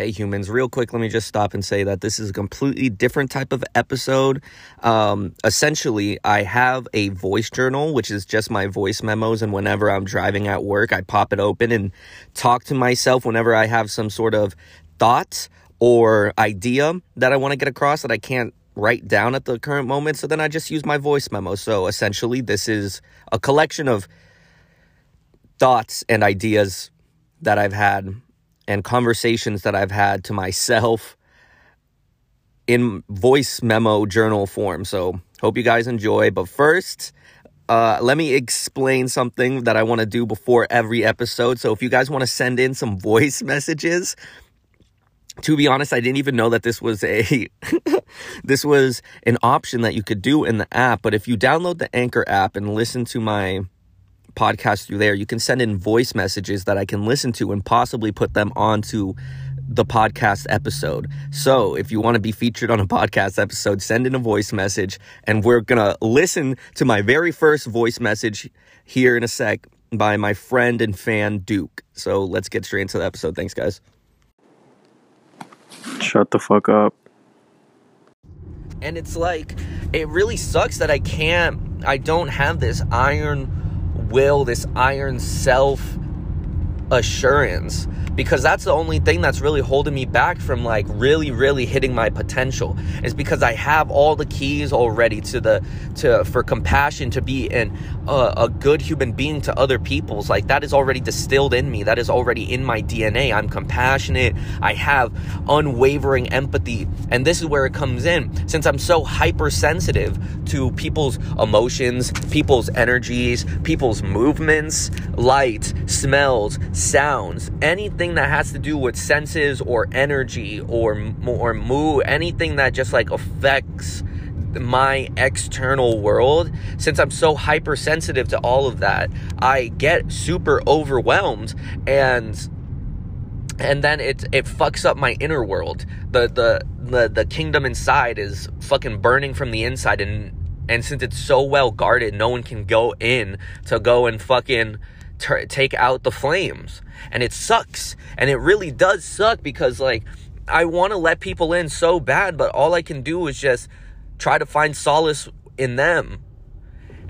Hey humans, real quick, let me just stop and say that this is a completely different type of episode. Um, essentially, I have a voice journal, which is just my voice memos, and whenever I'm driving at work, I pop it open and talk to myself whenever I have some sort of thought or idea that I want to get across that I can't write down at the current moment. So then I just use my voice memo. So essentially, this is a collection of thoughts and ideas that I've had and conversations that I've had to myself in voice memo journal form. So, hope you guys enjoy. But first, uh, let me explain something that I want to do before every episode. So, if you guys want to send in some voice messages, to be honest, I didn't even know that this was a this was an option that you could do in the app. But if you download the Anchor app and listen to my podcast through there, you can send in voice messages that I can listen to and possibly put them onto the podcast episode. So, if you want to be featured on a podcast episode, send in a voice message and we're going to listen to my very first voice message here in a sec by my friend and fan Duke. So, let's get straight into the episode. Thanks, guys. Shut the fuck up. And it's like, it really sucks that I can't, I don't have this iron will, this iron self assurance because that's the only thing that's really holding me back from like really really hitting my potential is because I have all the keys already to the to for compassion to be uh, a good human being to other people's. Like that is already distilled in me. That is already in my DNA I'm compassionate. I have unwavering empathy. And this is where it comes in. Since I'm so hypersensitive to people's emotions people's energies people's movements light smells sounds anything that has to do with senses or energy or or mood, anything that just like affects my external world, since I'm so hypersensitive to all of that, I get super overwhelmed and and then it it fucks up my inner world. The the the the kingdom inside is fucking burning from the inside and and since it's so well guarded, no one can go in to go and fucking t- take out the flames. And it sucks. And it really does suck because, like, I want to let people in so bad, but all I can do is just try to find solace in them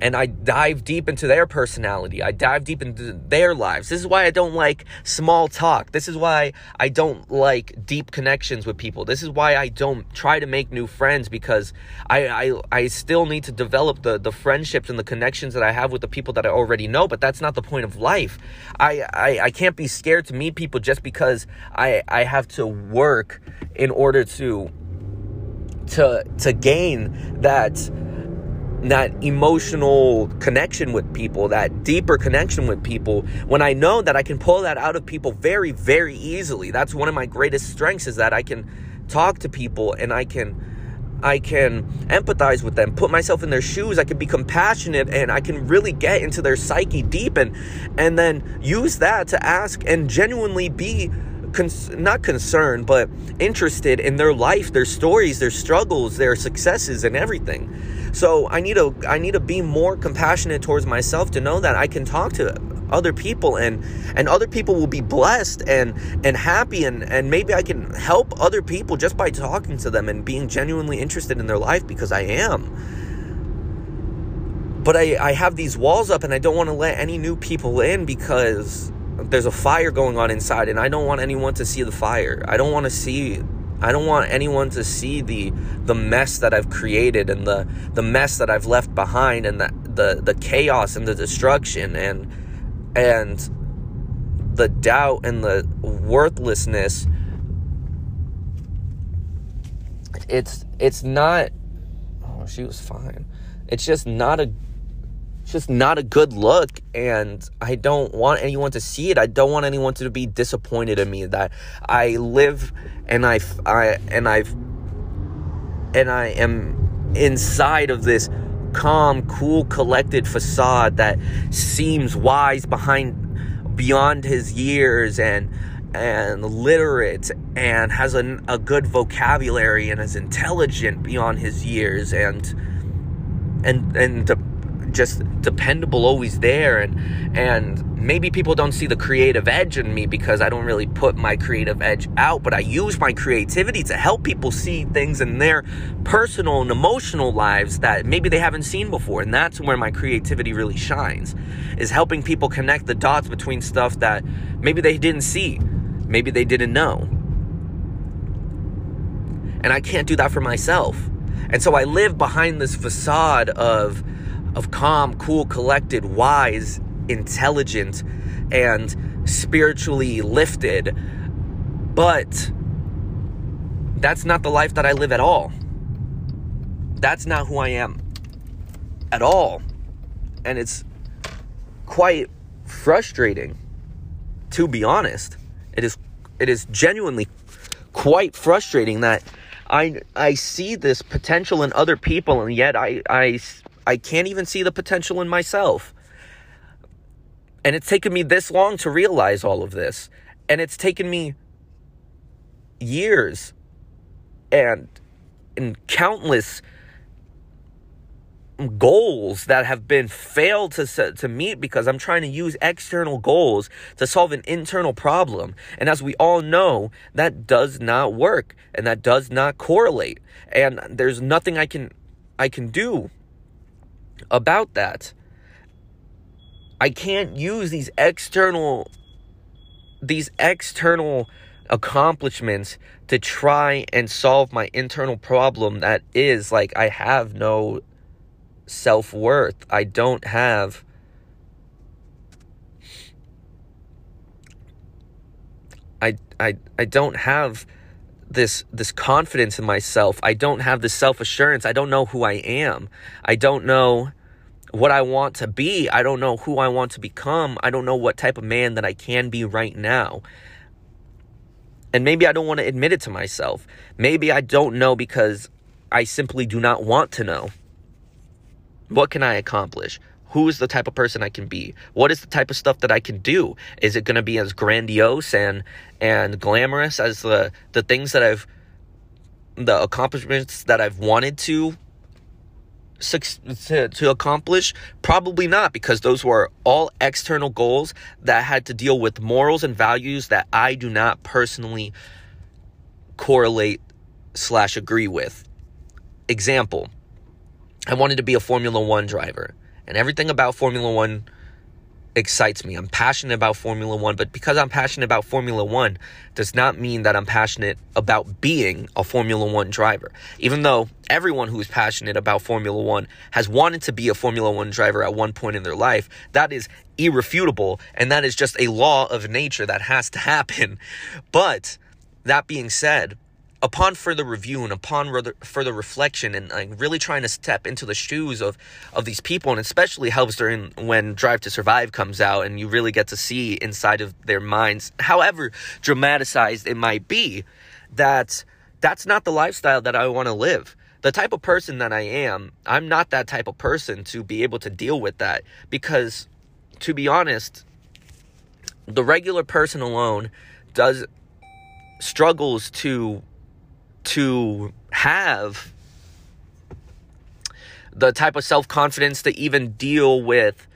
and I dive deep into their personality. I dive deep into their lives. This is why I don't like small talk. This is why I don't like deep connections with people. This is why I don't try to make new friends because I I, I still need to develop the, the friendships and the connections that I have with the people that I already know, but that's not the point of life. I, I, I can't be scared to meet people just because I, I have to work in order to to to gain that that emotional connection with people, that deeper connection with people, when I know that I can pull that out of people very, very easily. That's one of my greatest strengths is that I can talk to people and I can I can empathize with them, put myself in their shoes, I can be compassionate and I can really get into their psyche deep and and then use that to ask and genuinely be not concerned, but interested in their life, their stories, their struggles, their successes, and everything. So I need to I need to be more compassionate towards myself to know that I can talk to other people and and other people will be blessed and and happy and and maybe I can help other people just by talking to them and being genuinely interested in their life because I am but I, I have these walls up and I don't want to let any new people in because there's a fire going on inside and I don't want anyone to see the fire. I don't want to see I don't want anyone to see the the mess that I've created and the the mess that I've left behind and the the, the chaos and the destruction and and the doubt and the worthlessness. It's it's not oh she was fine. It's just not a it's just not a good look and i don't want anyone to see it. I don't want anyone to be disappointed in me that i live and i i and i've and i am inside of this calm cool collected facade that seems wise behind beyond his years and and literate and has a, a good vocabulary and is intelligent beyond his years and and and just dependable, always there, and and maybe people don't see the creative edge in me because I don't really put my creative edge out, but I use my creativity to help people see things in their personal and emotional lives that maybe they haven't seen before, and that's where my creativity really shines, is helping people connect the dots between stuff that maybe they didn't see, maybe they didn't know. And I can't do that for myself. And so I live behind this facade of of calm, cool, collected, wise, intelligent, and spiritually lifted. But that's not the life that I live at all. That's not who I am at all. And it's quite frustrating to be honest. It is it is genuinely quite frustrating that I I see this potential in other people and yet I I I can't even see the potential in myself. And it's taken me this long to realize all of this. And it's taken me years and and countless goals that have been failed to to meet because I'm trying to use external goals to solve an internal problem. And as we all know, that does not work and that does not correlate. And there's nothing I can I can do about that. I can't use these external these external accomplishments to try and solve my internal problem that is like I have no self-worth. I don't have I I I don't have this this confidence in myself. I don't have this self-assurance. I don't know who I am. I don't know what I want to be. I don't know who I want to become. I don't know what type of man that I can be right now. And maybe I don't want to admit it to myself. Maybe I don't know because I simply do not want to know. What can I accomplish? Who is the type of person I can be? What is the type of stuff that I can do? Is it going to be as grandiose and and glamorous as the the things that I've the accomplishments that I've wanted to to, to accomplish? Probably not, because those were all external goals that had to deal with morals and values that I do not personally correlate slash agree with. Example, I wanted to be a Formula One driver. And everything about Formula One excites me. I'm passionate about Formula One, but because I'm passionate about Formula One does not mean that I'm passionate about being a Formula One driver. Even though everyone who's passionate about Formula One has wanted to be a Formula One driver at one point in their life, that is irrefutable, and that is just a law of nature that has to happen. But that being said, upon further review and upon further reflection and like really trying to step into the shoes of of these people and especially helps during when drive to survive comes out and you really get to see inside of their minds however dramatized it might be that that's not the lifestyle that I want to live. The type of person that I am I'm not that type of person to be able to deal with that because to be honest the regular person alone does struggles to to have the type of self-confidence to even deal with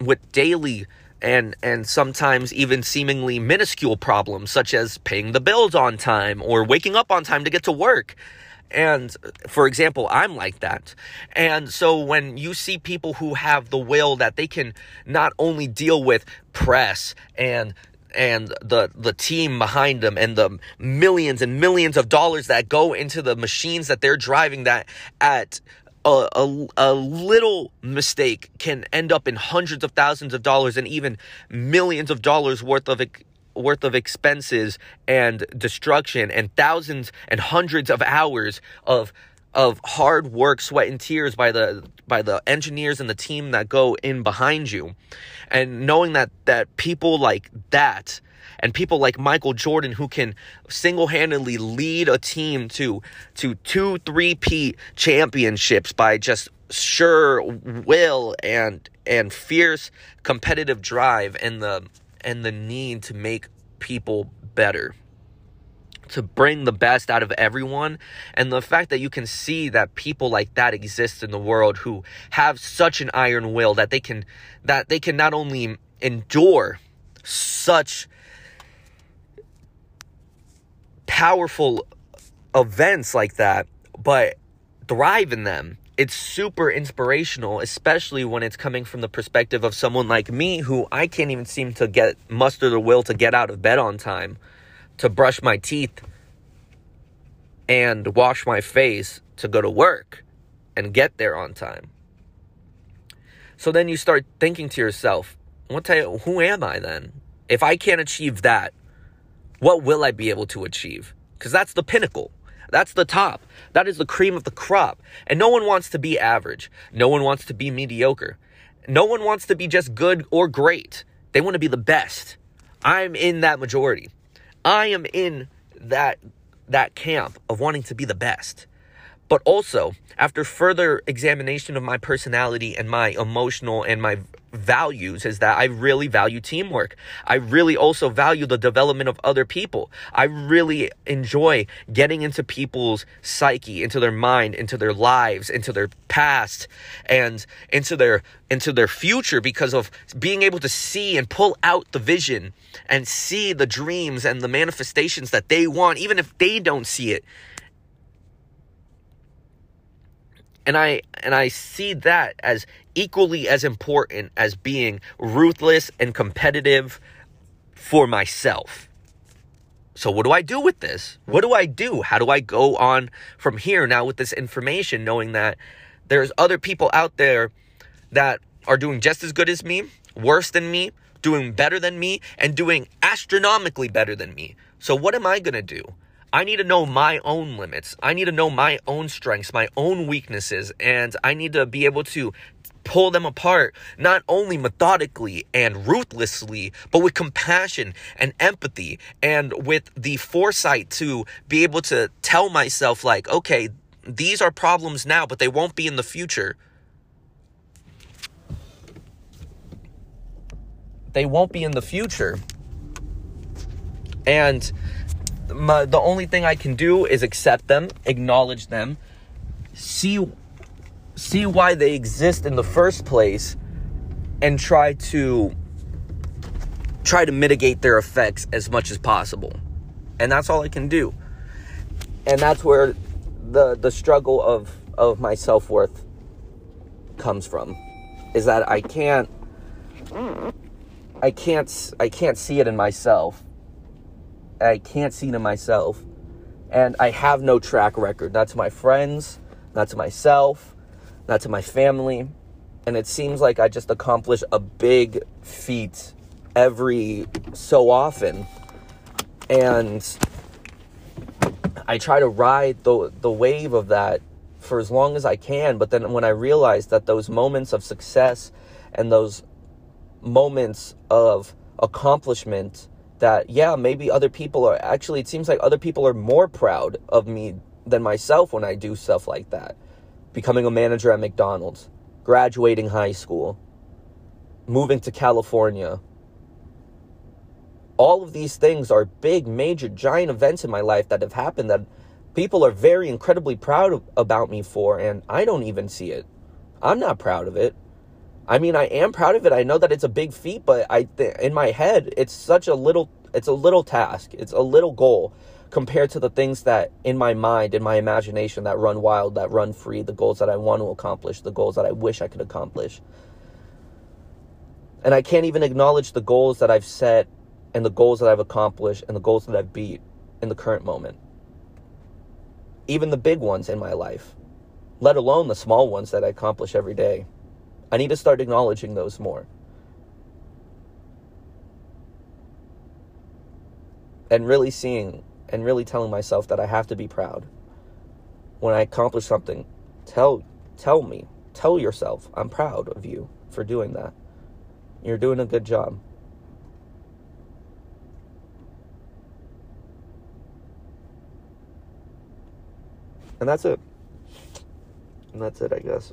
with daily and and sometimes even seemingly minuscule problems such as paying the bills on time or waking up on time to get to work and for example, I'm like that. And so when you see people who have the will that they can not only deal with press and and the the team behind them and the millions and millions of dollars that go into the machines that they're driving that at a, a, a, little mistake can end up in hundreds of thousands of dollars and even millions of dollars worth of worth of expenses and destruction and thousands and hundreds of hours of of hard work, sweat and tears by the by the engineers and the team that go in behind you. And knowing that that people like that and people like Michael Jordan who can single-handedly lead a team to to two three-peat championships by just sure will and and fierce competitive drive and the and the need to make people better to bring the best out of everyone. And the fact that you can see that people like that exist in the world who have such an iron will that they can that they can not only endure such powerful events like that but thrive in them. It's super inspirational, especially when it's coming from the perspective of someone like me who I can't even seem to get muster the will to get out of bed on time, to brush my teeth and wash my face to go to work and get there on time. So then you start thinking to yourself, what type, who am I then? If I can't achieve that, what will I be able to achieve? Because that's the pinnacle. That's the top. That is the cream of the crop. And no one wants to be average. No one wants to be mediocre. No one wants to be just good or great. They want to be the best. I'm in that majority. I am in that that camp of wanting to be the best. But also, after further examination of my personality and my emotional and my values is that I really value teamwork. I really also value the development of other people. I really enjoy getting into people's psyche, into their mind, into their lives, into their past and into their into their future because of being able to see and pull out the vision and see the dreams and the manifestations that they want even if they don't see it And I and I see that as equally as important as being ruthless and competitive for myself. So what do I do with this? What do I do? How do I go on from here now with this information knowing that there's other people out there that are doing just as good as me, worse than me, doing better than me and doing astronomically better than me. So what am I going to do? I need to know my own limits. I need to know my own strengths, my own weaknesses, and I need to be able to pull them apart, not only methodically and ruthlessly, but with compassion and empathy and with the foresight to be able to tell myself, like, okay, these are problems now, but they won't be in the future. They won't be in the future. And my, the only thing I can do is accept them, acknowledge them, see see why they exist in the first place and try to try to mitigate their effects as much as possible. And that's all I can do. And that's where the the struggle of of my self-worth comes from is that I can't I can't I can't see it in myself I can't see to myself. And I have no track record. Not to my friends, not to myself, not to my family. And it seems like I just accomplish a big feat every so often. And I try to ride the, the wave of that for as long as I can. But then when I realize that those moments of success and those moments of accomplishment that yeah maybe other people are actually it seems like other people are more proud of me than myself when i do stuff like that. Becoming a manager at mcdonald's graduating high school moving to california. All of these things are big major giant events in my life that have happened that people are very incredibly proud about me for and i don't even see it. I'm not proud of it I mean, I am proud of it. I know that it's a big feat, but I th- in my head, it's such a little it's a little task. It's a little goal compared to the things that in my mind, in my imagination that run wild, that run free, the goals that I want to accomplish, the goals that I wish I could accomplish. And I can't even acknowledge the goals that I've set and the goals that I've accomplished and the goals that I've beat in the current moment. Even the big ones in my life, let alone the small ones that I accomplish every day. I need to start acknowledging those more. And really seeing and really telling myself that I have to be proud. When I accomplish something, tell tell me, tell yourself, I'm proud of you for doing that. You're doing a good job. And that's it. And that's it, I guess.